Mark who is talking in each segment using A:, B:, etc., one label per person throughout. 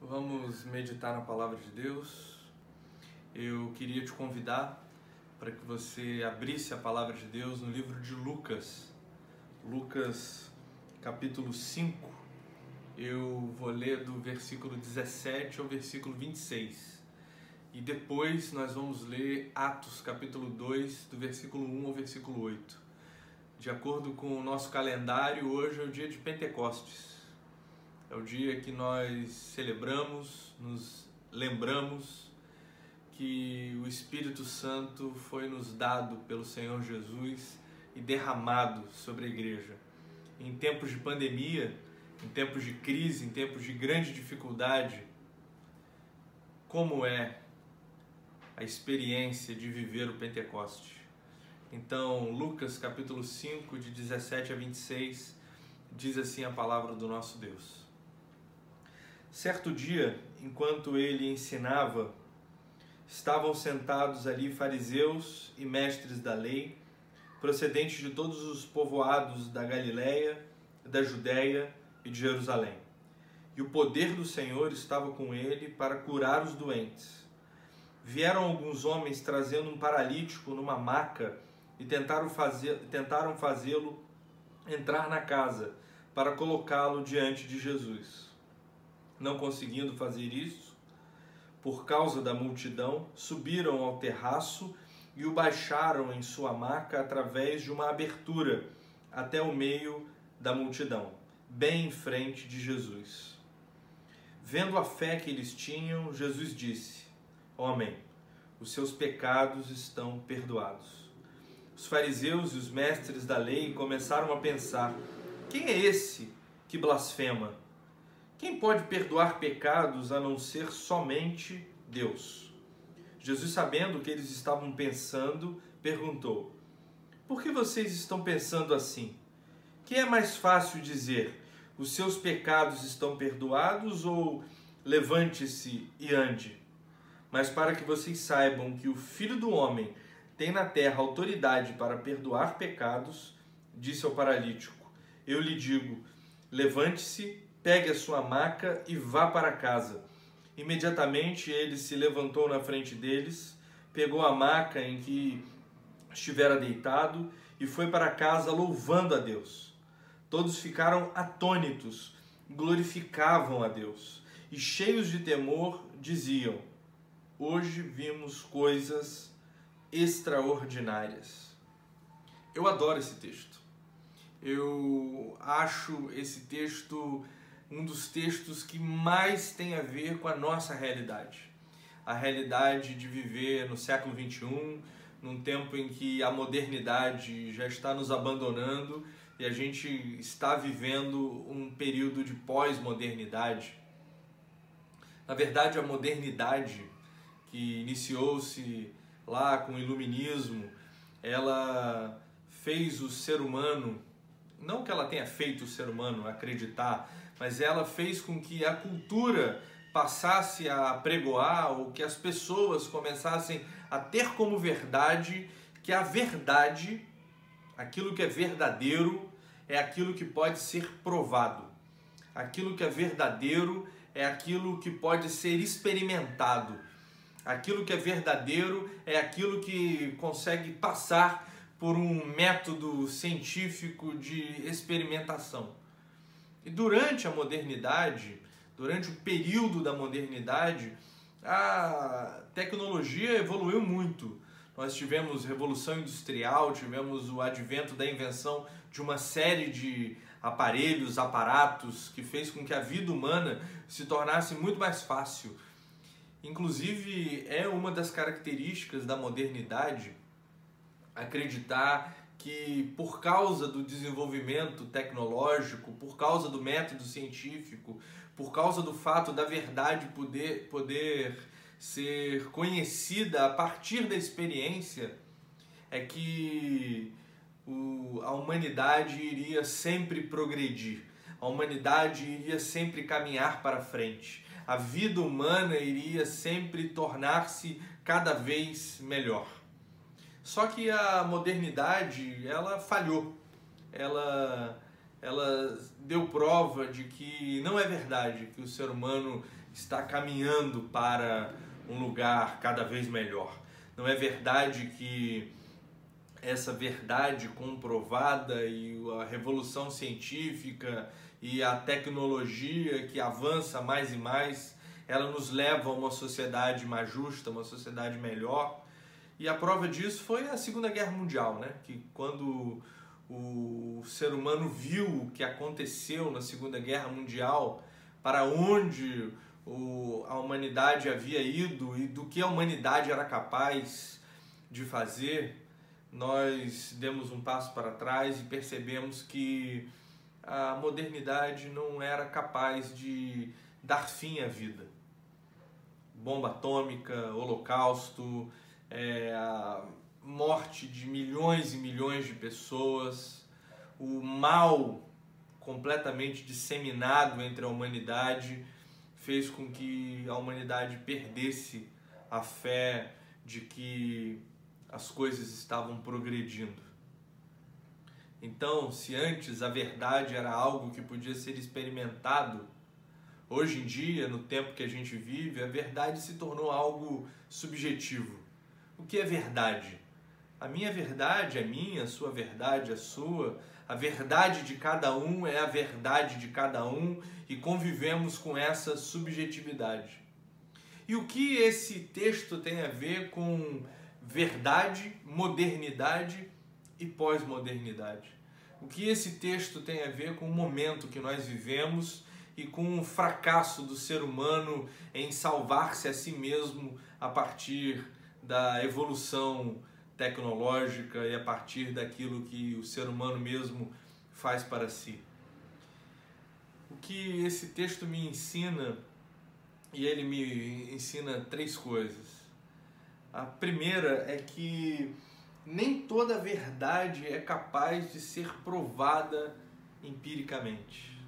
A: Vamos meditar na palavra de Deus. Eu queria te convidar para que você abrisse a palavra de Deus no livro de Lucas, Lucas capítulo 5. Eu vou ler do versículo 17 ao versículo 26. E depois nós vamos ler Atos capítulo 2, do versículo 1 ao versículo 8. De acordo com o nosso calendário, hoje é o dia de Pentecostes. É o dia que nós celebramos, nos lembramos que o Espírito Santo foi nos dado pelo Senhor Jesus e derramado sobre a igreja. Em tempos de pandemia, em tempos de crise, em tempos de grande dificuldade, como é a experiência de viver o Pentecoste? Então, Lucas capítulo 5, de 17 a 26, diz assim a palavra do nosso Deus. Certo dia, enquanto ele ensinava, estavam sentados ali fariseus e mestres da lei, procedentes de todos os povoados da Galiléia, da Judéia e de Jerusalém. E o poder do Senhor estava com ele para curar os doentes. Vieram alguns homens trazendo um paralítico numa maca e tentaram fazer, tentaram fazê-lo entrar na casa para colocá-lo diante de Jesus não conseguindo fazer isso, por causa da multidão, subiram ao terraço e o baixaram em sua maca através de uma abertura até o meio da multidão, bem em frente de Jesus. Vendo a fé que eles tinham, Jesus disse: Homem, os seus pecados estão perdoados. Os fariseus e os mestres da lei começaram a pensar: quem é esse que blasfema? Quem pode perdoar pecados a não ser somente Deus? Jesus, sabendo o que eles estavam pensando, perguntou: Por que vocês estão pensando assim? Que é mais fácil dizer: Os seus pecados estão perdoados ou levante-se e ande? Mas para que vocês saibam que o Filho do Homem tem na terra autoridade para perdoar pecados, disse ao paralítico: Eu lhe digo: levante-se pegue a sua maca e vá para casa. Imediatamente ele se levantou na frente deles, pegou a maca em que estivera deitado e foi para casa louvando a Deus. Todos ficaram atônitos, glorificavam a Deus e, cheios de temor, diziam: Hoje vimos coisas extraordinárias. Eu adoro esse texto. Eu acho esse texto um dos textos que mais tem a ver com a nossa realidade. A realidade de viver no século XXI, num tempo em que a modernidade já está nos abandonando e a gente está vivendo um período de pós-modernidade. Na verdade, a modernidade que iniciou-se lá com o iluminismo, ela fez o ser humano, não que ela tenha feito o ser humano acreditar mas ela fez com que a cultura passasse a pregoar ou que as pessoas começassem a ter como verdade que a verdade, aquilo que é verdadeiro, é aquilo que pode ser provado. Aquilo que é verdadeiro é aquilo que pode ser experimentado. Aquilo que é verdadeiro é aquilo que consegue passar por um método científico de experimentação. E durante a modernidade, durante o período da modernidade, a tecnologia evoluiu muito. Nós tivemos revolução industrial, tivemos o advento da invenção de uma série de aparelhos, aparatos que fez com que a vida humana se tornasse muito mais fácil. Inclusive, é uma das características da modernidade acreditar que por causa do desenvolvimento tecnológico, por causa do método científico, por causa do fato da verdade poder, poder ser conhecida a partir da experiência, é que o, a humanidade iria sempre progredir, a humanidade iria sempre caminhar para frente, a vida humana iria sempre tornar-se cada vez melhor. Só que a modernidade, ela falhou. Ela ela deu prova de que não é verdade que o ser humano está caminhando para um lugar cada vez melhor. Não é verdade que essa verdade comprovada e a revolução científica e a tecnologia que avança mais e mais, ela nos leva a uma sociedade mais justa, uma sociedade melhor. E a prova disso foi a Segunda Guerra Mundial, né? Que quando o ser humano viu o que aconteceu na Segunda Guerra Mundial, para onde o, a humanidade havia ido e do que a humanidade era capaz de fazer, nós demos um passo para trás e percebemos que a modernidade não era capaz de dar fim à vida. Bomba atômica, holocausto, é, a morte de milhões e milhões de pessoas, o mal completamente disseminado entre a humanidade fez com que a humanidade perdesse a fé de que as coisas estavam progredindo. Então, se antes a verdade era algo que podia ser experimentado, hoje em dia, no tempo que a gente vive, a verdade se tornou algo subjetivo. O que é verdade? A minha verdade é minha, a sua verdade é sua, a verdade de cada um é a verdade de cada um e convivemos com essa subjetividade. E o que esse texto tem a ver com verdade, modernidade e pós-modernidade? O que esse texto tem a ver com o momento que nós vivemos e com o fracasso do ser humano em salvar-se a si mesmo a partir da evolução tecnológica e a partir daquilo que o ser humano mesmo faz para si. O que esse texto me ensina, e ele me ensina três coisas. A primeira é que nem toda verdade é capaz de ser provada empiricamente.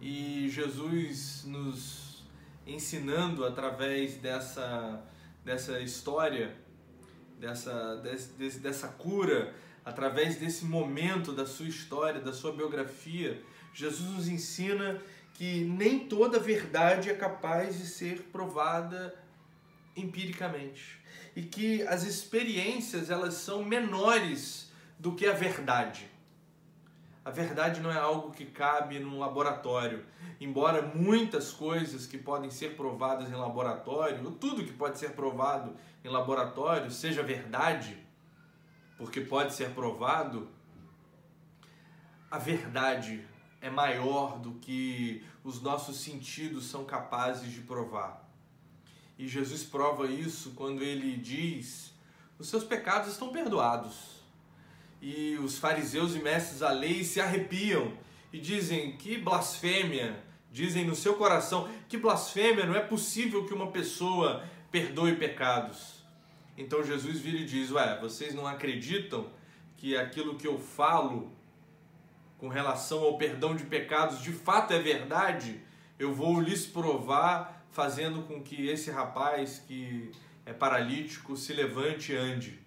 A: E Jesus nos ensinando através dessa, dessa história dessa, desse, dessa cura, através desse momento da sua história, da sua biografia, Jesus nos ensina que nem toda verdade é capaz de ser provada empiricamente e que as experiências elas são menores do que a verdade. A verdade não é algo que cabe num laboratório. Embora muitas coisas que podem ser provadas em laboratório, tudo que pode ser provado em laboratório seja verdade, porque pode ser provado, a verdade é maior do que os nossos sentidos são capazes de provar. E Jesus prova isso quando ele diz: os seus pecados estão perdoados e os fariseus e mestres da lei se arrepiam e dizem que blasfêmia, dizem no seu coração que blasfêmia, não é possível que uma pessoa perdoe pecados. Então Jesus vira e diz: Ué, vocês não acreditam que aquilo que eu falo com relação ao perdão de pecados de fato é verdade? Eu vou lhes provar fazendo com que esse rapaz que é paralítico se levante e ande.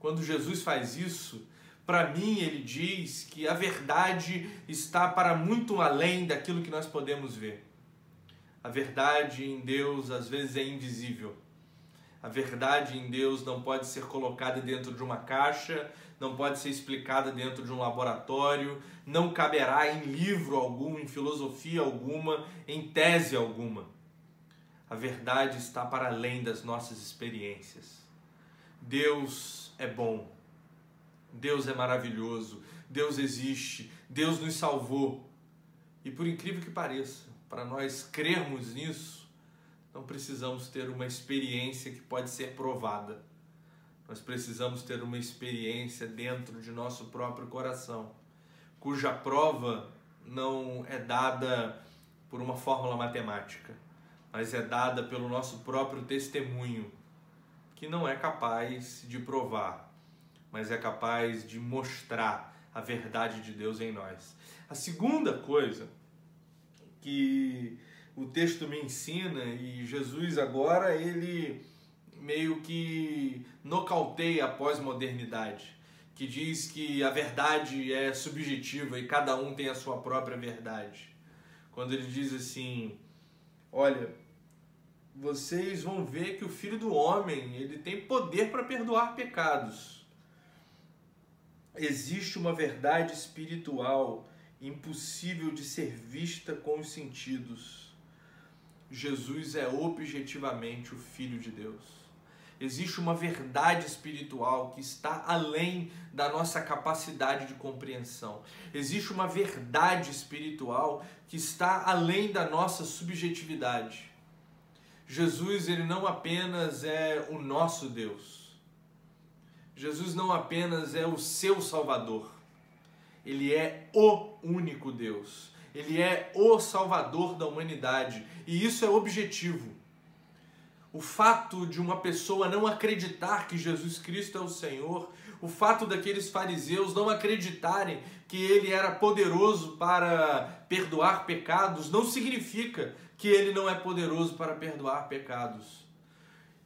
A: Quando Jesus faz isso, para mim ele diz que a verdade está para muito além daquilo que nós podemos ver. A verdade em Deus às vezes é invisível. A verdade em Deus não pode ser colocada dentro de uma caixa, não pode ser explicada dentro de um laboratório, não caberá em livro algum, em filosofia alguma, em tese alguma. A verdade está para além das nossas experiências. Deus é bom. Deus é maravilhoso. Deus existe. Deus nos salvou. E por incrível que pareça, para nós crermos nisso, não precisamos ter uma experiência que pode ser provada. Nós precisamos ter uma experiência dentro de nosso próprio coração, cuja prova não é dada por uma fórmula matemática, mas é dada pelo nosso próprio testemunho que não é capaz de provar, mas é capaz de mostrar a verdade de Deus em nós. A segunda coisa que o texto me ensina e Jesus agora ele meio que nocauteia a pós-modernidade, que diz que a verdade é subjetiva e cada um tem a sua própria verdade. Quando ele diz assim: Olha, vocês vão ver que o filho do homem ele tem poder para perdoar pecados. Existe uma verdade espiritual impossível de ser vista com os sentidos. Jesus é objetivamente o Filho de Deus. Existe uma verdade espiritual que está além da nossa capacidade de compreensão. Existe uma verdade espiritual que está além da nossa subjetividade. Jesus, ele não apenas é o nosso Deus. Jesus não apenas é o seu Salvador. Ele é o único Deus. Ele é o Salvador da humanidade. E isso é objetivo o fato de uma pessoa não acreditar que Jesus Cristo é o Senhor, o fato daqueles fariseus não acreditarem que ele era poderoso para perdoar pecados, não significa que ele não é poderoso para perdoar pecados.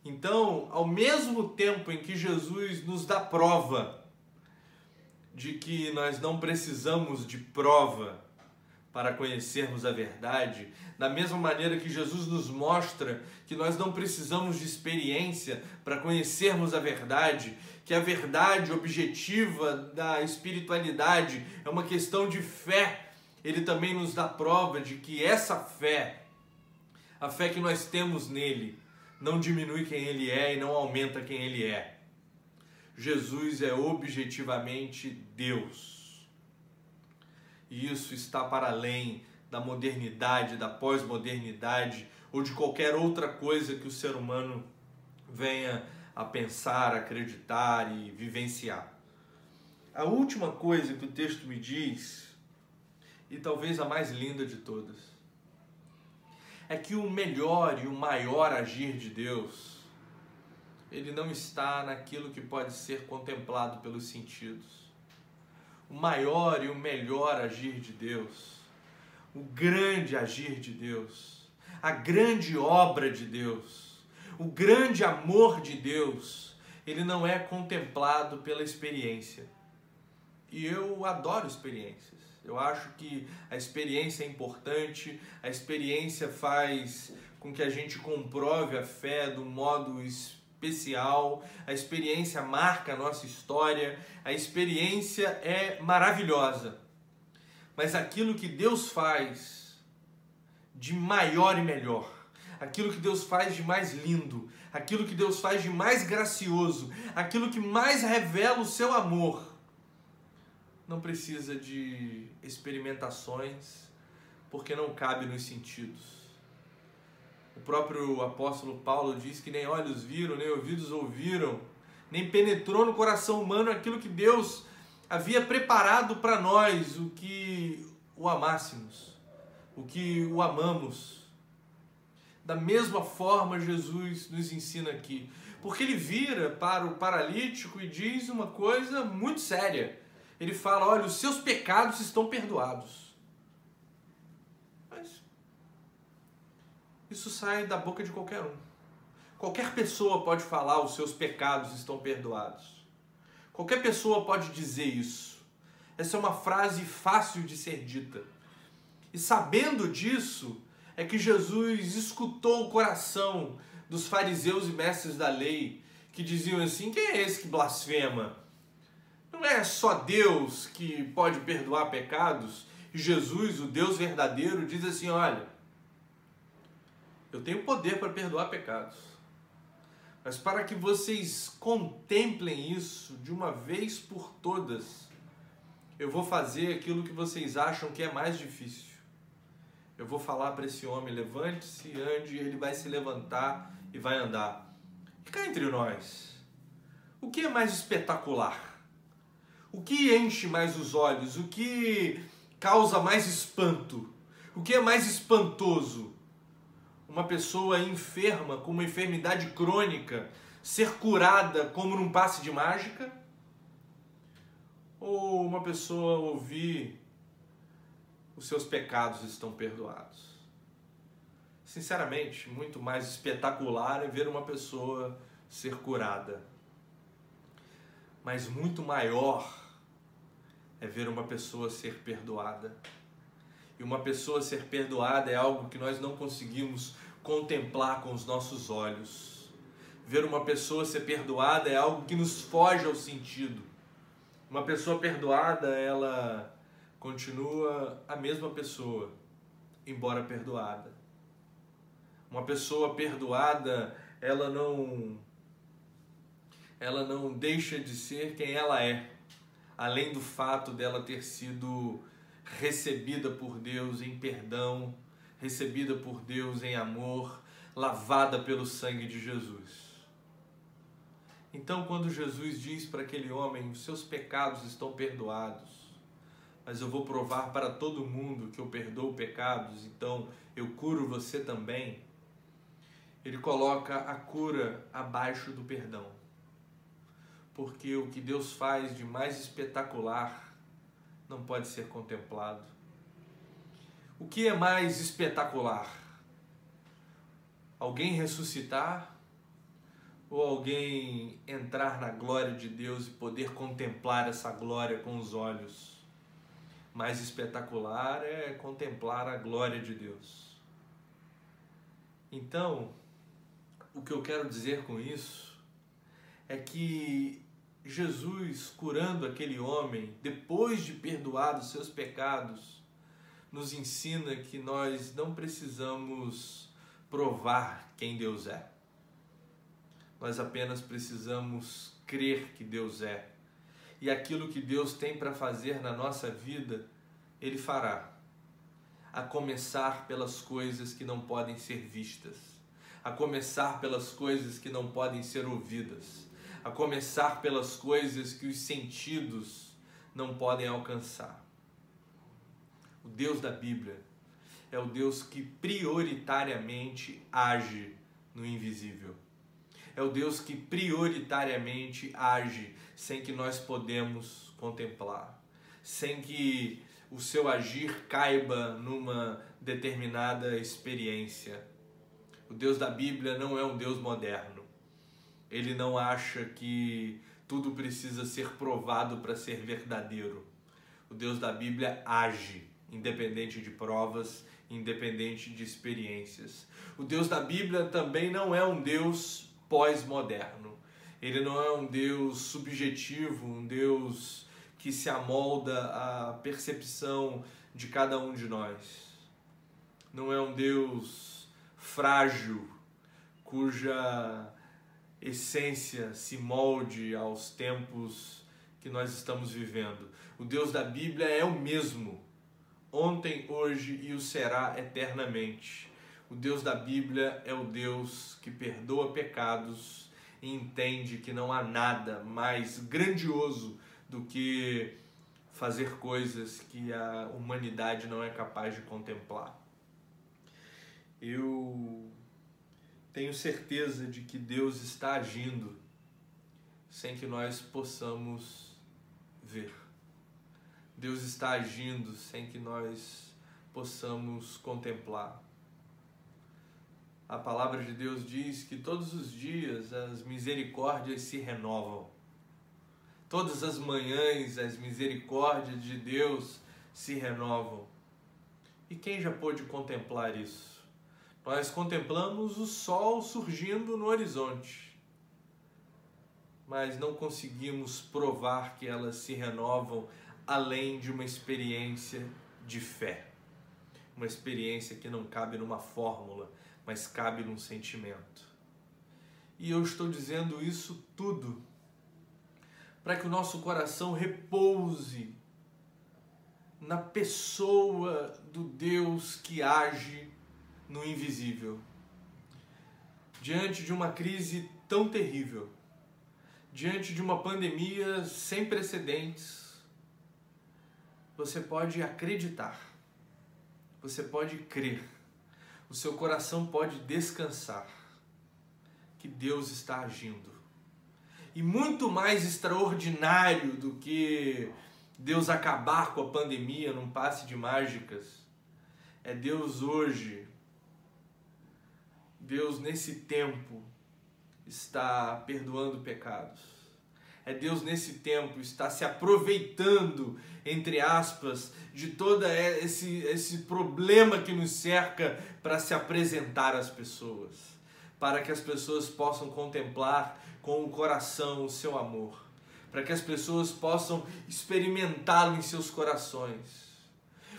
A: Então, ao mesmo tempo em que Jesus nos dá prova de que nós não precisamos de prova para conhecermos a verdade, da mesma maneira que Jesus nos mostra que nós não precisamos de experiência para conhecermos a verdade, que a verdade objetiva da espiritualidade é uma questão de fé. Ele também nos dá prova de que essa fé, a fé que nós temos nele, não diminui quem ele é e não aumenta quem ele é. Jesus é objetivamente Deus. E isso está para além da modernidade, da pós-modernidade ou de qualquer outra coisa que o ser humano venha a pensar, acreditar e vivenciar. A última coisa que o texto me diz, e talvez a mais linda de todas, é que o melhor e o maior agir de Deus, ele não está naquilo que pode ser contemplado pelos sentidos o maior e o melhor agir de Deus, o grande agir de Deus, a grande obra de Deus, o grande amor de Deus, ele não é contemplado pela experiência. E eu adoro experiências. Eu acho que a experiência é importante, a experiência faz com que a gente comprove a fé do modo especial, a experiência marca a nossa história, a experiência é maravilhosa. Mas aquilo que Deus faz de maior e melhor, aquilo que Deus faz de mais lindo, aquilo que Deus faz de mais gracioso, aquilo que mais revela o seu amor, não precisa de experimentações, porque não cabe nos sentidos o próprio apóstolo Paulo diz que nem olhos viram, nem ouvidos ouviram, nem penetrou no coração humano aquilo que Deus havia preparado para nós, o que o amássemos, o que o amamos. Da mesma forma, Jesus nos ensina aqui, porque ele vira para o paralítico e diz uma coisa muito séria. Ele fala: Olha, os seus pecados estão perdoados. Isso sai da boca de qualquer um. Qualquer pessoa pode falar os seus pecados estão perdoados. Qualquer pessoa pode dizer isso. Essa é uma frase fácil de ser dita. E sabendo disso, é que Jesus escutou o coração dos fariseus e mestres da lei que diziam assim: quem é esse que blasfema? Não é só Deus que pode perdoar pecados? E Jesus, o Deus verdadeiro, diz assim: olha, eu tenho poder para perdoar pecados. Mas para que vocês contemplem isso de uma vez por todas, eu vou fazer aquilo que vocês acham que é mais difícil. Eu vou falar para esse homem: levante-se, ande, ele vai se levantar e vai andar. E cá entre nós, o que é mais espetacular? O que enche mais os olhos? O que causa mais espanto? O que é mais espantoso? uma pessoa enferma com uma enfermidade crônica ser curada como num passe de mágica? Ou uma pessoa ouvir os seus pecados estão perdoados? Sinceramente, muito mais espetacular é ver uma pessoa ser curada. mas muito maior é ver uma pessoa ser perdoada. E uma pessoa ser perdoada é algo que nós não conseguimos contemplar com os nossos olhos. Ver uma pessoa ser perdoada é algo que nos foge ao sentido. Uma pessoa perdoada, ela continua a mesma pessoa, embora perdoada. Uma pessoa perdoada, ela não ela não deixa de ser quem ela é, além do fato dela ter sido recebida por Deus em perdão, recebida por Deus em amor, lavada pelo sangue de Jesus. Então, quando Jesus diz para aquele homem: Os seus pecados estão perdoados, mas eu vou provar para todo mundo que eu perdoo pecados, então eu curo você também. Ele coloca a cura abaixo do perdão. Porque o que Deus faz de mais espetacular não pode ser contemplado. O que é mais espetacular? Alguém ressuscitar ou alguém entrar na glória de Deus e poder contemplar essa glória com os olhos? Mais espetacular é contemplar a glória de Deus. Então, o que eu quero dizer com isso é que Jesus curando aquele homem, depois de perdoados seus pecados, nos ensina que nós não precisamos provar quem Deus é. Nós apenas precisamos crer que Deus é. E aquilo que Deus tem para fazer na nossa vida, Ele fará. A começar pelas coisas que não podem ser vistas, a começar pelas coisas que não podem ser ouvidas a começar pelas coisas que os sentidos não podem alcançar. O Deus da Bíblia é o Deus que prioritariamente age no invisível. É o Deus que prioritariamente age sem que nós podemos contemplar, sem que o seu agir caiba numa determinada experiência. O Deus da Bíblia não é um Deus moderno ele não acha que tudo precisa ser provado para ser verdadeiro. O Deus da Bíblia age, independente de provas, independente de experiências. O Deus da Bíblia também não é um Deus pós-moderno. Ele não é um Deus subjetivo, um Deus que se amolda à percepção de cada um de nós. Não é um Deus frágil, cuja essência se molde aos tempos que nós estamos vivendo. O Deus da Bíblia é o mesmo, ontem, hoje e o será eternamente. O Deus da Bíblia é o Deus que perdoa pecados e entende que não há nada mais grandioso do que fazer coisas que a humanidade não é capaz de contemplar. Eu tenho certeza de que Deus está agindo sem que nós possamos ver. Deus está agindo sem que nós possamos contemplar. A palavra de Deus diz que todos os dias as misericórdias se renovam. Todas as manhãs as misericórdias de Deus se renovam. E quem já pôde contemplar isso? Nós contemplamos o sol surgindo no horizonte, mas não conseguimos provar que elas se renovam além de uma experiência de fé. Uma experiência que não cabe numa fórmula, mas cabe num sentimento. E eu estou dizendo isso tudo para que o nosso coração repouse na pessoa do Deus que age no invisível. Diante de uma crise tão terrível, diante de uma pandemia sem precedentes, você pode acreditar, você pode crer, o seu coração pode descansar que Deus está agindo. E muito mais extraordinário do que Deus acabar com a pandemia num passe de mágicas, é Deus hoje Deus, nesse tempo, está perdoando pecados. É Deus nesse tempo está se aproveitando, entre aspas, de todo esse, esse problema que nos cerca para se apresentar às pessoas, para que as pessoas possam contemplar com o coração o seu amor, para que as pessoas possam experimentá-lo em seus corações.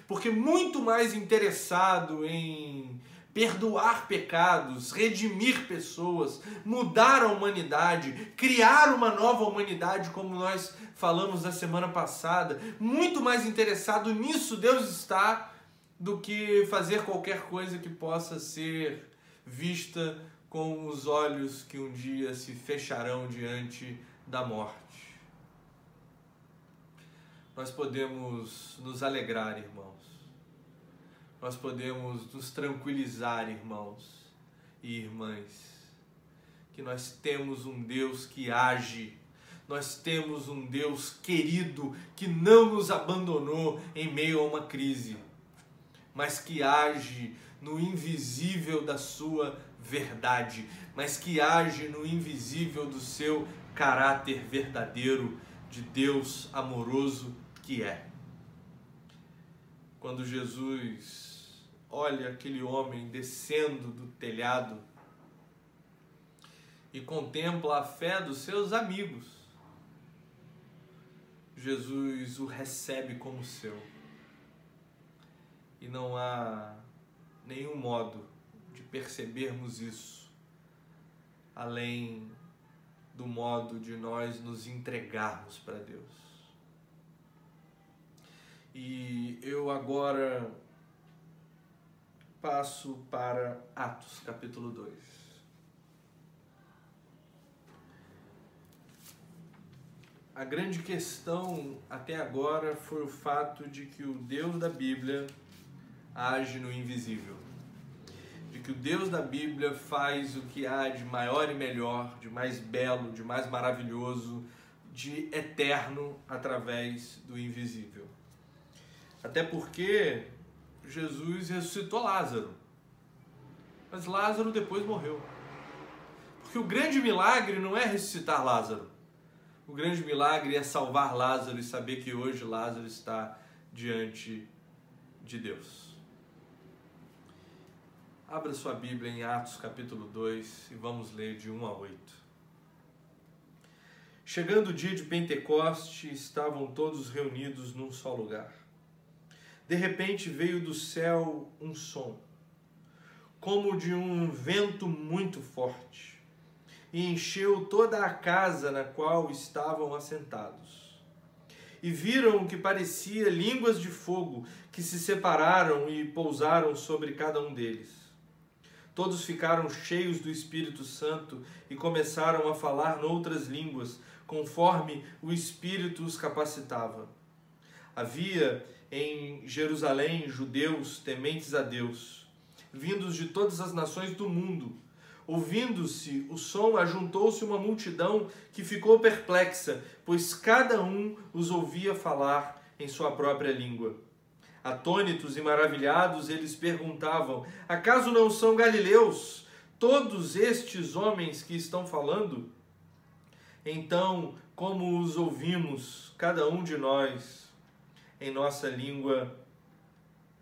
A: Porque muito mais interessado em perdoar pecados, redimir pessoas, mudar a humanidade, criar uma nova humanidade, como nós falamos na semana passada. Muito mais interessado nisso Deus está do que fazer qualquer coisa que possa ser vista com os olhos que um dia se fecharão diante da morte. Nós podemos nos alegrar, irmãos nós podemos nos tranquilizar, irmãos e irmãs, que nós temos um Deus que age, nós temos um Deus querido que não nos abandonou em meio a uma crise, mas que age no invisível da sua verdade, mas que age no invisível do seu caráter verdadeiro de Deus amoroso que é. Quando Jesus olha aquele homem descendo do telhado e contempla a fé dos seus amigos. Jesus o recebe como seu. E não há nenhum modo de percebermos isso além do modo de nós nos entregarmos para Deus. E eu agora passo para Atos, capítulo 2. A grande questão até agora foi o fato de que o Deus da Bíblia age no invisível. De que o Deus da Bíblia faz o que há de maior e melhor, de mais belo, de mais maravilhoso, de eterno através do invisível. Até porque Jesus ressuscitou Lázaro. Mas Lázaro depois morreu. Porque o grande milagre não é ressuscitar Lázaro. O grande milagre é salvar Lázaro e saber que hoje Lázaro está diante de Deus. Abra sua Bíblia em Atos capítulo 2 e vamos ler de 1 a 8. Chegando o dia de Pentecoste, estavam todos reunidos num só lugar. De repente veio do céu um som, como de um vento muito forte, e encheu toda a casa na qual estavam assentados. E viram o que parecia línguas de fogo que se separaram e pousaram sobre cada um deles. Todos ficaram cheios do Espírito Santo e começaram a falar noutras línguas, conforme o Espírito os capacitava. Havia em Jerusalém judeus tementes a Deus, vindos de todas as nações do mundo. Ouvindo-se o som, ajuntou-se uma multidão que ficou perplexa, pois cada um os ouvia falar em sua própria língua. Atônitos e maravilhados, eles perguntavam: Acaso não são galileus todos estes homens que estão falando? Então, como os ouvimos, cada um de nós, em nossa língua,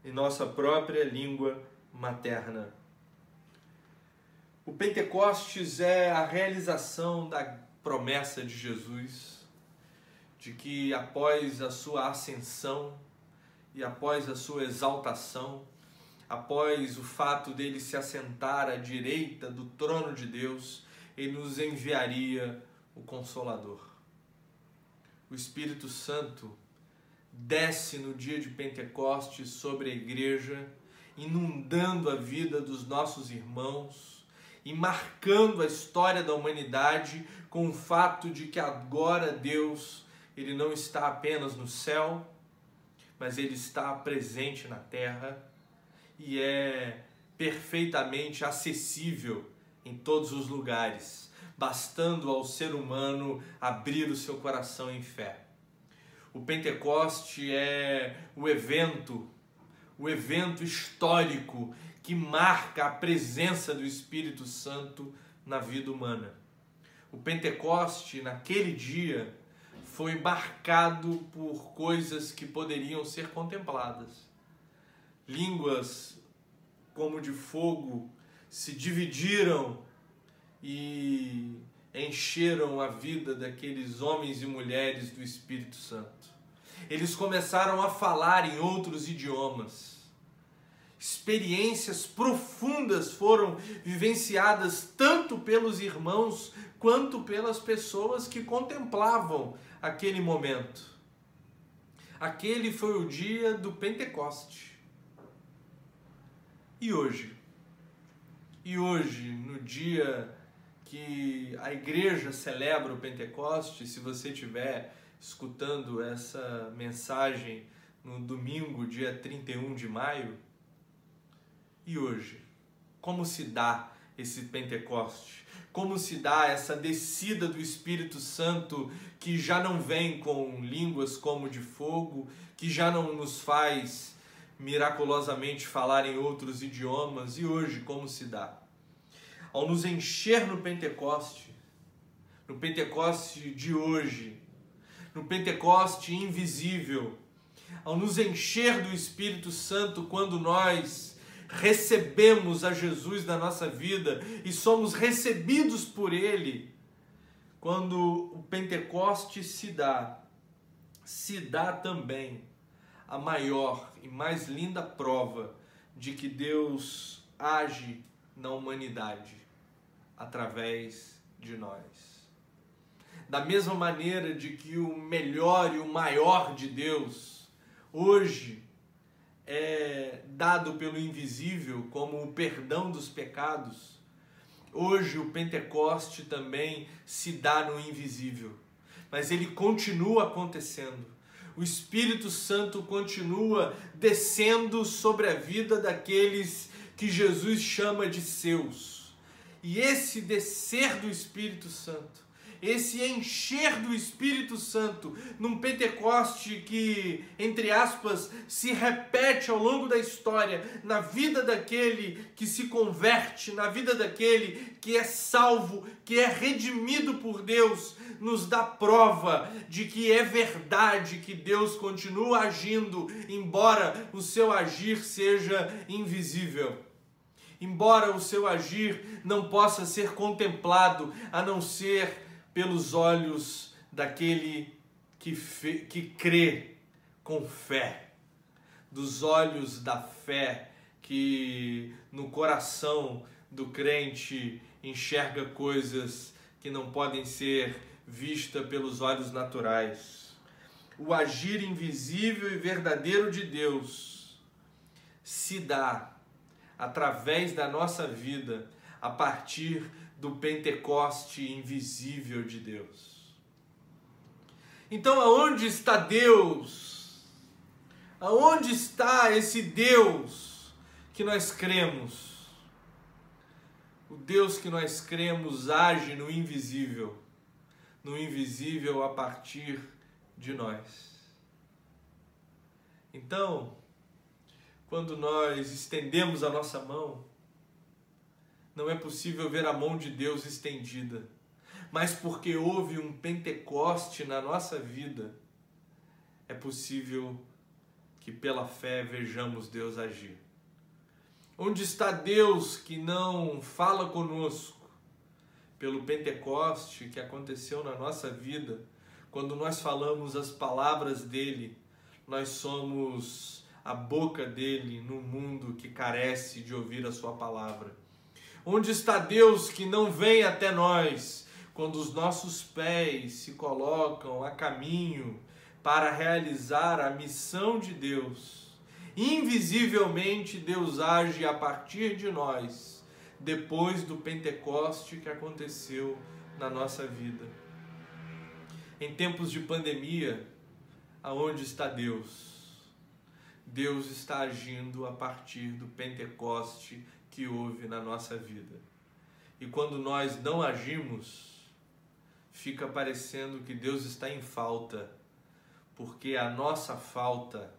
A: em nossa própria língua materna. O Pentecostes é a realização da promessa de Jesus de que após a sua ascensão e após a sua exaltação, após o fato dele se assentar à direita do trono de Deus, ele nos enviaria o Consolador. O Espírito Santo desce no dia de Pentecostes sobre a igreja, inundando a vida dos nossos irmãos e marcando a história da humanidade com o fato de que agora Deus, ele não está apenas no céu, mas ele está presente na terra e é perfeitamente acessível em todos os lugares, bastando ao ser humano abrir o seu coração em fé. O Pentecoste é o evento, o evento histórico que marca a presença do Espírito Santo na vida humana. o Pentecoste naquele dia foi marcado por coisas que poderiam ser contempladas. Línguas como de fogo se dividiram e encheram a vida daqueles homens e mulheres do Espírito Santo. Eles começaram a falar em outros idiomas. Experiências profundas foram vivenciadas tanto pelos irmãos quanto pelas pessoas que contemplavam aquele momento. Aquele foi o dia do Pentecoste. E hoje? E hoje, no dia que a igreja celebra o Pentecoste, se você estiver escutando essa mensagem no domingo, dia 31 de maio, e hoje? Como se dá esse Pentecoste? Como se dá essa descida do Espírito Santo que já não vem com línguas como de fogo, que já não nos faz miraculosamente falar em outros idiomas? E hoje, como se dá? Ao nos encher no Pentecoste, no Pentecoste de hoje, no Pentecoste invisível, ao nos encher do Espírito Santo quando nós recebemos a Jesus na nossa vida e somos recebidos por Ele, quando o Pentecoste se dá, se dá também a maior e mais linda prova de que Deus age na humanidade através de nós. Da mesma maneira de que o melhor e o maior de Deus hoje é dado pelo invisível, como o perdão dos pecados, hoje o Pentecoste também se dá no invisível, mas ele continua acontecendo. O Espírito Santo continua descendo sobre a vida daqueles que Jesus chama de seus. E esse descer do Espírito Santo esse encher do Espírito Santo num Pentecoste que, entre aspas, se repete ao longo da história, na vida daquele que se converte, na vida daquele que é salvo, que é redimido por Deus, nos dá prova de que é verdade que Deus continua agindo, embora o seu agir seja invisível embora o seu agir não possa ser contemplado a não ser pelos olhos daquele que, fe, que crê com fé, dos olhos da fé que no coração do crente enxerga coisas que não podem ser vistas pelos olhos naturais. O agir invisível e verdadeiro de Deus se dá através da nossa vida a partir do Pentecoste invisível de Deus. Então, aonde está Deus? Aonde está esse Deus que nós cremos? O Deus que nós cremos age no invisível, no invisível a partir de nós. Então, quando nós estendemos a nossa mão, não é possível ver a mão de Deus estendida, mas porque houve um Pentecoste na nossa vida, é possível que pela fé vejamos Deus agir. Onde está Deus que não fala conosco? Pelo Pentecoste que aconteceu na nossa vida, quando nós falamos as palavras dele, nós somos a boca dele no mundo que carece de ouvir a sua palavra. Onde está Deus que não vem até nós quando os nossos pés se colocam a caminho para realizar a missão de Deus? Invisivelmente Deus age a partir de nós, depois do Pentecoste que aconteceu na nossa vida. Em tempos de pandemia, aonde está Deus? Deus está agindo a partir do Pentecoste que houve na nossa vida. E quando nós não agimos, fica parecendo que Deus está em falta, porque a nossa falta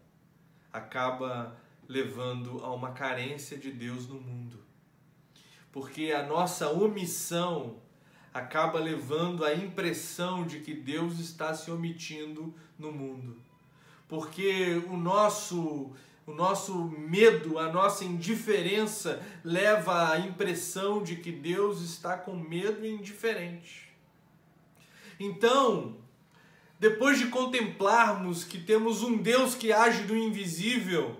A: acaba levando a uma carência de Deus no mundo. Porque a nossa omissão acaba levando a impressão de que Deus está se omitindo no mundo. Porque o nosso o nosso medo, a nossa indiferença leva à impressão de que Deus está com medo e indiferente. Então, depois de contemplarmos que temos um Deus que age do invisível,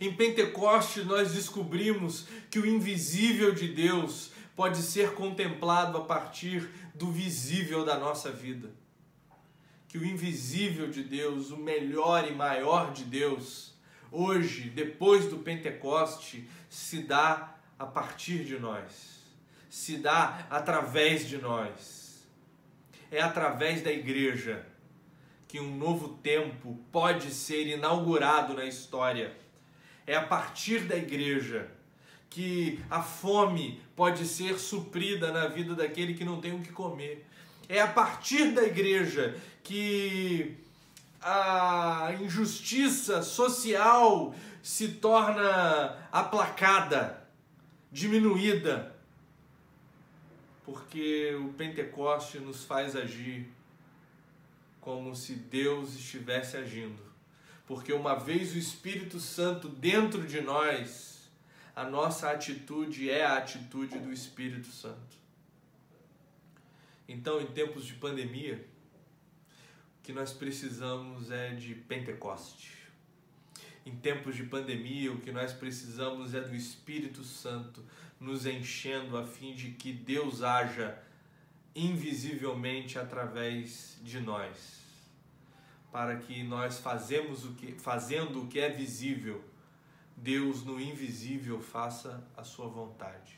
A: em Pentecostes nós descobrimos que o invisível de Deus pode ser contemplado a partir do visível da nossa vida. Que o invisível de Deus, o melhor e maior de Deus, hoje, depois do Pentecoste, se dá a partir de nós, se dá através de nós. É através da igreja que um novo tempo pode ser inaugurado na história. É a partir da igreja que a fome pode ser suprida na vida daquele que não tem o que comer. É a partir da igreja que a injustiça social se torna aplacada, diminuída, porque o Pentecoste nos faz agir como se Deus estivesse agindo. Porque uma vez o Espírito Santo dentro de nós, a nossa atitude é a atitude do Espírito Santo. Então, em tempos de pandemia, o que nós precisamos é de Pentecoste. Em tempos de pandemia, o que nós precisamos é do Espírito Santo nos enchendo a fim de que Deus haja invisivelmente através de nós, para que nós fazemos o que fazendo o que é visível Deus no invisível faça a sua vontade.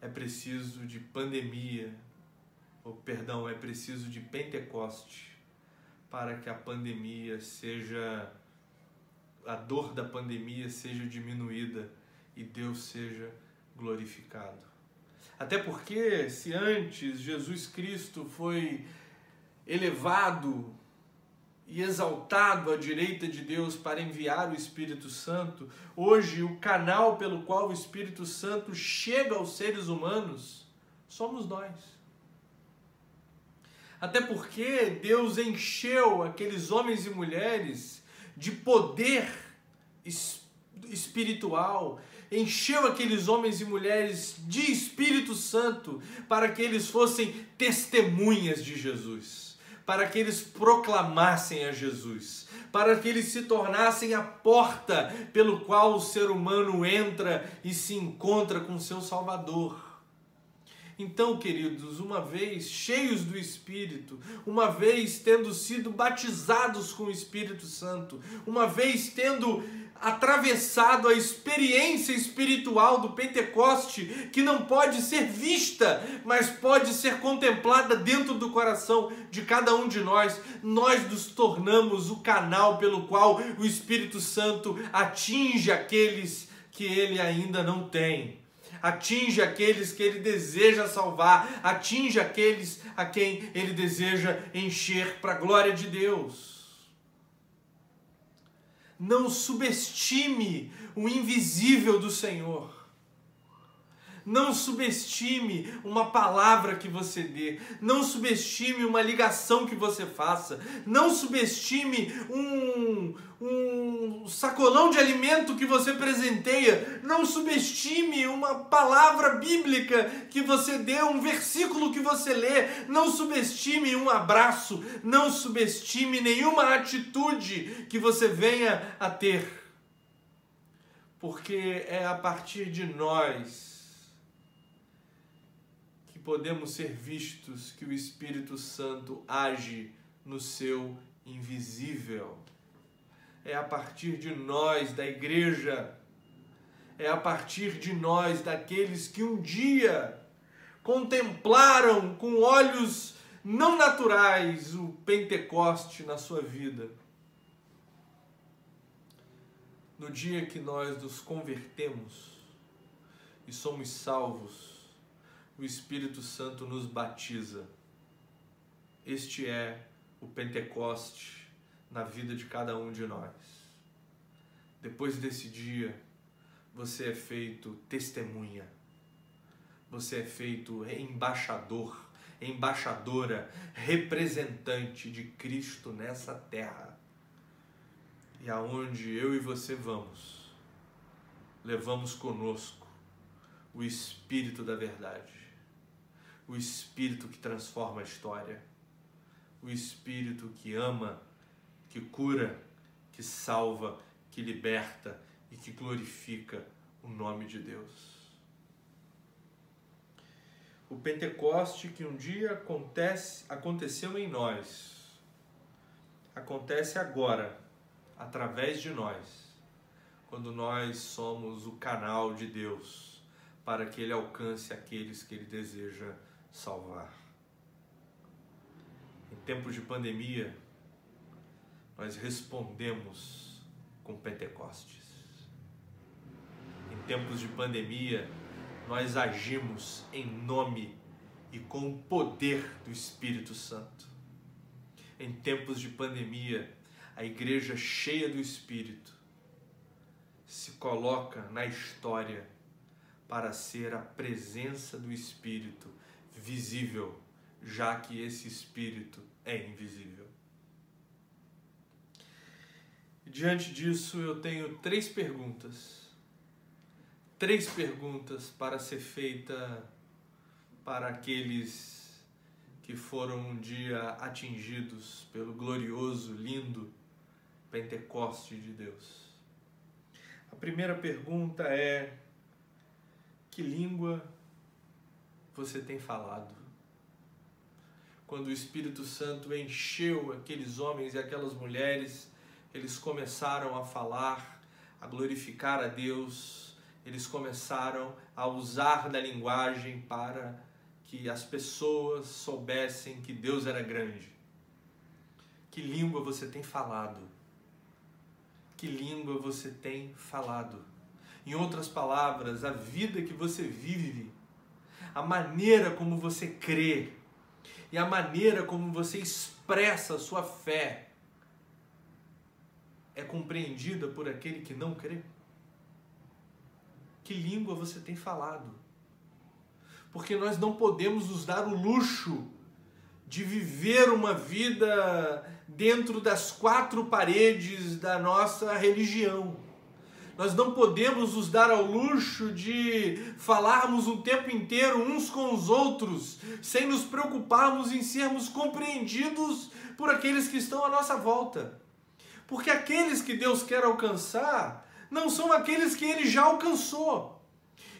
A: É preciso de pandemia, ou perdão, é preciso de Pentecoste para que a pandemia seja a dor da pandemia seja diminuída e Deus seja glorificado. Até porque se antes Jesus Cristo foi elevado e exaltado à direita de Deus para enviar o Espírito Santo, hoje o canal pelo qual o Espírito Santo chega aos seres humanos somos nós. Até porque Deus encheu aqueles homens e mulheres de poder espiritual, encheu aqueles homens e mulheres de Espírito Santo para que eles fossem testemunhas de Jesus para que eles proclamassem a Jesus, para que eles se tornassem a porta pelo qual o ser humano entra e se encontra com seu Salvador. Então, queridos, uma vez cheios do Espírito, uma vez tendo sido batizados com o Espírito Santo, uma vez tendo atravessado a experiência espiritual do Pentecoste, que não pode ser vista, mas pode ser contemplada dentro do coração de cada um de nós, nós nos tornamos o canal pelo qual o Espírito Santo atinge aqueles que ele ainda não tem. Atinge aqueles que ele deseja salvar, atinge aqueles a quem ele deseja encher para a glória de Deus. Não subestime o invisível do Senhor. Não subestime uma palavra que você dê. Não subestime uma ligação que você faça. Não subestime um, um sacolão de alimento que você presenteia. Não subestime uma palavra bíblica que você dê, um versículo que você lê. Não subestime um abraço. Não subestime nenhuma atitude que você venha a ter. Porque é a partir de nós podemos ser vistos que o Espírito Santo age no seu invisível. É a partir de nós, da igreja, é a partir de nós, daqueles que um dia contemplaram com olhos não naturais o Pentecoste na sua vida. No dia que nós nos convertemos e somos salvos, o Espírito Santo nos batiza. Este é o Pentecoste na vida de cada um de nós. Depois desse dia, você é feito testemunha. você é feito embaixador, embaixadora, representante de Cristo nessa terra. E aonde eu e você vamos, levamos conosco o Espírito da Verdade, o Espírito que transforma a história, o Espírito que ama, que cura, que salva, que liberta e que glorifica o nome de Deus. O Pentecoste que um dia acontece, aconteceu em nós, acontece agora, através de nós, quando nós somos o canal de Deus para que Ele alcance aqueles que Ele deseja salvar. Em tempos de pandemia, nós respondemos com Pentecostes. Em tempos de pandemia, nós agimos em nome e com o poder do Espírito Santo. Em tempos de pandemia, a igreja cheia do Espírito se coloca na história para ser a presença do Espírito visível, já que esse Espírito é invisível. diante disso, eu tenho três perguntas três perguntas para ser feita para aqueles que foram um dia atingidos pelo glorioso, lindo Pentecoste de Deus. A primeira pergunta é: que língua você tem falado? Quando o Espírito Santo encheu aqueles homens e aquelas mulheres, eles começaram a falar, a glorificar a Deus, eles começaram a usar da linguagem para que as pessoas soubessem que Deus era grande. Que língua você tem falado? Que língua você tem falado? Em outras palavras, a vida que você vive, a maneira como você crê e a maneira como você expressa a sua fé é compreendida por aquele que não crê? que língua você tem falado. Porque nós não podemos nos dar o luxo de viver uma vida dentro das quatro paredes da nossa religião. Nós não podemos nos dar ao luxo de falarmos o tempo inteiro uns com os outros, sem nos preocuparmos em sermos compreendidos por aqueles que estão à nossa volta. Porque aqueles que Deus quer alcançar não são aqueles que ele já alcançou.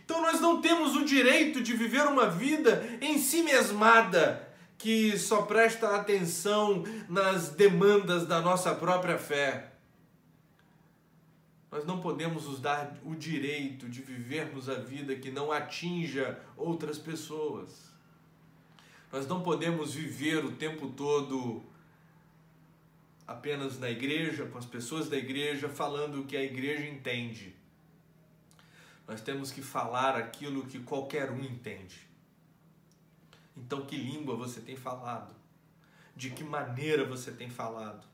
A: Então nós não temos o direito de viver uma vida em si mesmada, que só presta atenção nas demandas da nossa própria fé. Nós não podemos nos dar o direito de vivermos a vida que não atinja outras pessoas. Nós não podemos viver o tempo todo apenas na igreja, com as pessoas da igreja, falando o que a igreja entende. Nós temos que falar aquilo que qualquer um entende. Então, que língua você tem falado? De que maneira você tem falado?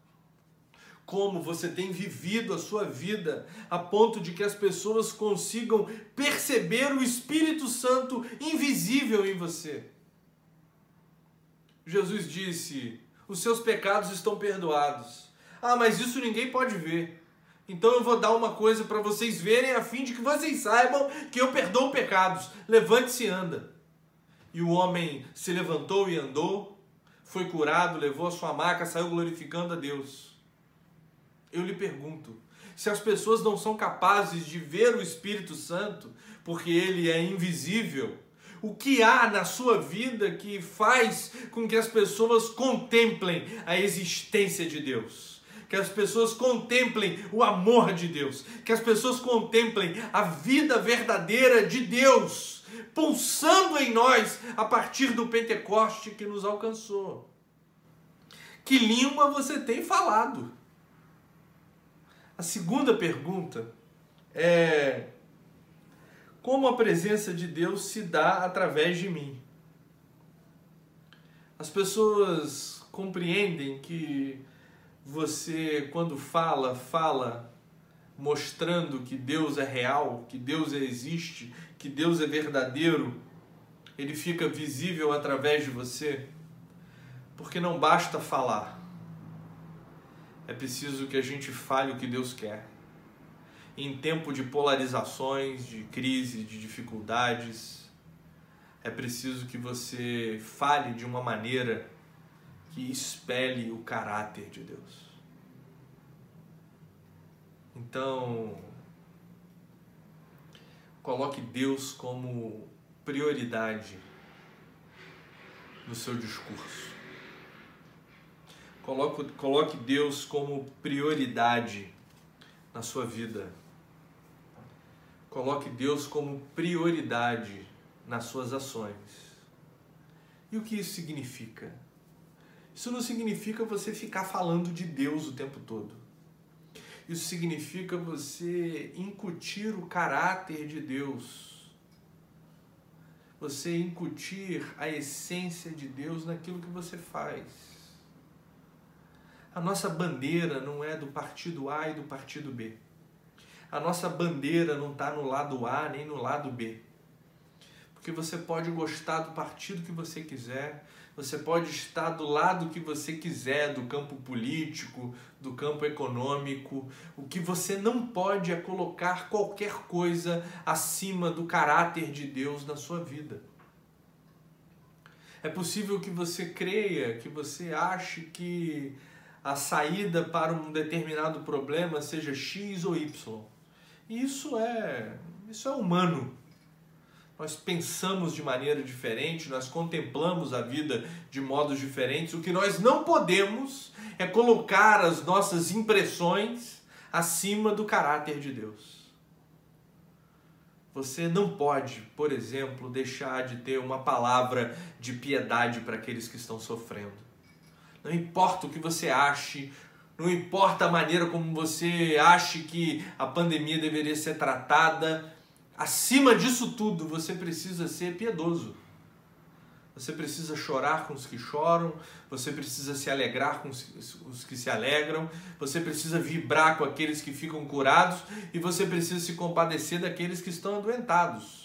A: Como você tem vivido a sua vida a ponto de que as pessoas consigam perceber o Espírito Santo invisível em você? Jesus disse: os seus pecados estão perdoados. Ah, mas isso ninguém pode ver. Então eu vou dar uma coisa para vocês verem, a fim de que vocês saibam que eu perdoo pecados. Levante-se e anda. E o homem se levantou e andou, foi curado, levou a sua maca, saiu glorificando a Deus. Eu lhe pergunto: se as pessoas não são capazes de ver o Espírito Santo, porque ele é invisível, o que há na sua vida que faz com que as pessoas contemplem a existência de Deus. Que as pessoas contemplem o amor de Deus, que as pessoas contemplem a vida verdadeira de Deus, pulsando em nós a partir do Pentecoste que nos alcançou. Que língua você tem falado? A segunda pergunta é: como a presença de Deus se dá através de mim. As pessoas compreendem que você, quando fala, fala mostrando que Deus é real, que Deus existe, que Deus é verdadeiro, ele fica visível através de você, porque não basta falar. É preciso que a gente fale o que Deus quer. Em tempo de polarizações, de crise, de dificuldades, é preciso que você fale de uma maneira que espelhe o caráter de Deus. Então, coloque Deus como prioridade no seu discurso. Coloque, coloque Deus como prioridade na sua vida. Coloque Deus como prioridade nas suas ações. E o que isso significa? Isso não significa você ficar falando de Deus o tempo todo. Isso significa você incutir o caráter de Deus. Você incutir a essência de Deus naquilo que você faz. A nossa bandeira não é do partido A e do partido B. A nossa bandeira não está no lado A nem no lado B. Porque você pode gostar do partido que você quiser, você pode estar do lado que você quiser, do campo político, do campo econômico. O que você não pode é colocar qualquer coisa acima do caráter de Deus na sua vida. É possível que você creia, que você ache que a saída para um determinado problema seja X ou Y. Isso é, isso é humano nós pensamos de maneira diferente, nós contemplamos a vida de modos diferentes. O que nós não podemos é colocar as nossas impressões acima do caráter de Deus. Você não pode, por exemplo, deixar de ter uma palavra de piedade para aqueles que estão sofrendo. Não importa o que você ache, não importa a maneira como você ache que a pandemia deveria ser tratada, Acima disso tudo, você precisa ser piedoso. Você precisa chorar com os que choram, você precisa se alegrar com os que se alegram, você precisa vibrar com aqueles que ficam curados e você precisa se compadecer daqueles que estão adoentados.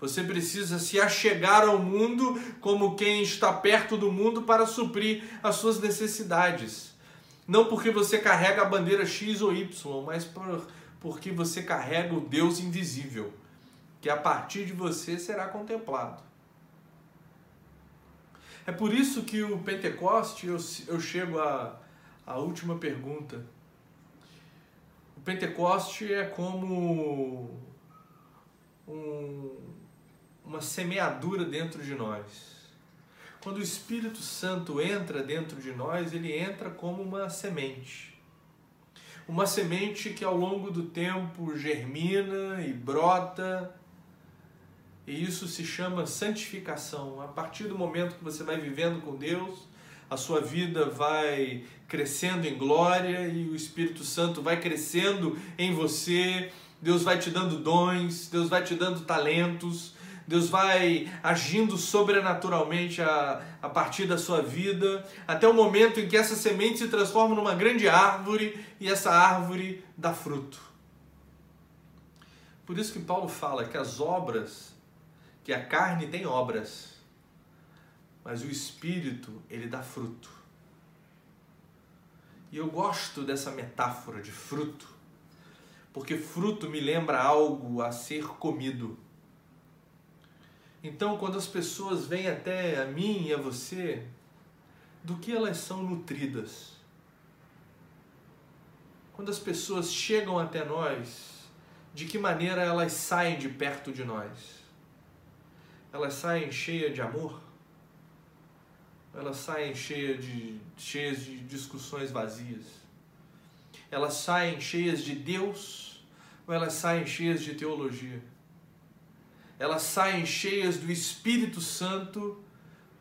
A: Você precisa se achegar ao mundo como quem está perto do mundo para suprir as suas necessidades. Não porque você carrega a bandeira X ou Y, mas por porque você carrega o Deus invisível, que a partir de você será contemplado. É por isso que o Pentecoste, eu, eu chego à, à última pergunta. O Pentecoste é como um, uma semeadura dentro de nós. Quando o Espírito Santo entra dentro de nós, ele entra como uma semente uma semente que ao longo do tempo germina e brota, e isso se chama santificação. A partir do momento que você vai vivendo com Deus, a sua vida vai crescendo em glória e o Espírito Santo vai crescendo em você. Deus vai te dando dons, Deus vai te dando talentos, Deus vai agindo sobrenaturalmente a, a partir da sua vida, até o momento em que essa semente se transforma numa grande árvore e essa árvore dá fruto. Por isso que Paulo fala que as obras, que a carne tem obras, mas o espírito, ele dá fruto. E eu gosto dessa metáfora de fruto, porque fruto me lembra algo a ser comido. Então, quando as pessoas vêm até a mim e a você, do que elas são nutridas? Quando as pessoas chegam até nós, de que maneira elas saem de perto de nós? Elas saem cheias de amor? Elas saem cheias de, cheias de discussões vazias? Elas saem cheias de Deus ou elas saem cheias de teologia? Elas saem cheias do Espírito Santo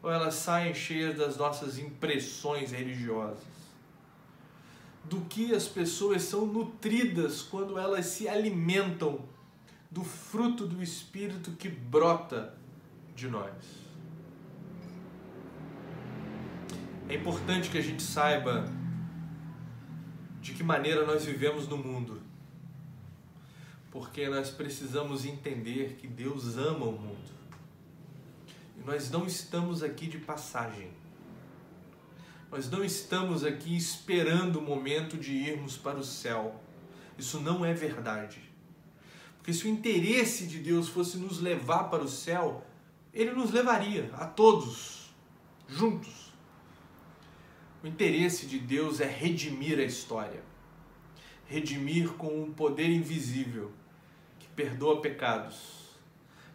A: ou elas saem cheias das nossas impressões religiosas? Do que as pessoas são nutridas quando elas se alimentam do fruto do Espírito que brota de nós? É importante que a gente saiba de que maneira nós vivemos no mundo porque nós precisamos entender que Deus ama o mundo. Nós não estamos aqui de passagem. Nós não estamos aqui esperando o momento de irmos para o céu. Isso não é verdade. Porque se o interesse de Deus fosse nos levar para o céu, ele nos levaria a todos juntos. O interesse de Deus é redimir a história. Redimir com um poder invisível perdoa pecados,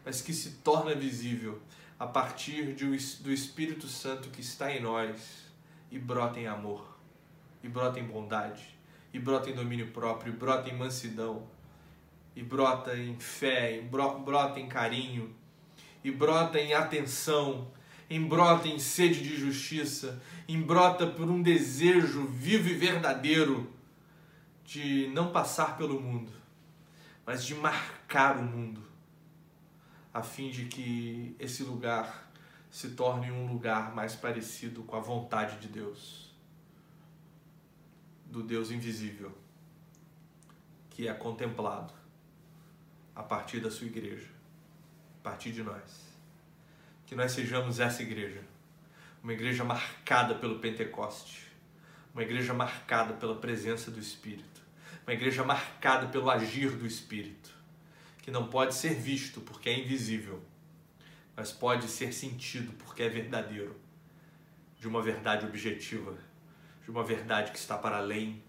A: mas que se torna visível a partir de, do Espírito Santo que está em nós e brota em amor, e brota em bondade, e brota em domínio próprio, e brota em mansidão, e brota em fé, e brota em carinho, e brota em atenção, e brota em sede de justiça, e brota por um desejo vivo e verdadeiro de não passar pelo mundo, mas de marcar o mundo, a fim de que esse lugar se torne um lugar mais parecido com a vontade de Deus, do Deus invisível, que é contemplado a partir da sua igreja, a partir de nós. Que nós sejamos essa igreja, uma igreja marcada pelo Pentecoste, uma igreja marcada pela presença do Espírito, uma igreja marcada pelo agir do Espírito, que não pode ser visto porque é invisível mas pode ser sentido porque é verdadeiro, de uma verdade objetiva, de uma verdade que está para além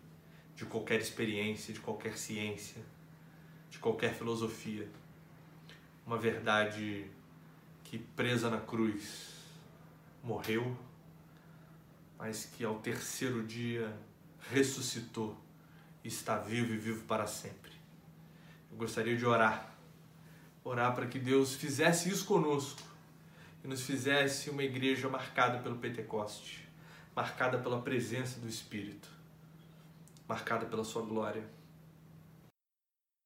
A: de qualquer experiência, de qualquer ciência, de qualquer filosofia. Uma verdade que, presa na cruz, morreu, mas que ao terceiro dia ressuscitou está vivo e vivo para sempre. Eu gostaria de orar orar para que Deus fizesse isso conosco e nos fizesse uma igreja marcada pelo Pentecoste, marcada pela presença do Espírito, marcada pela Sua glória.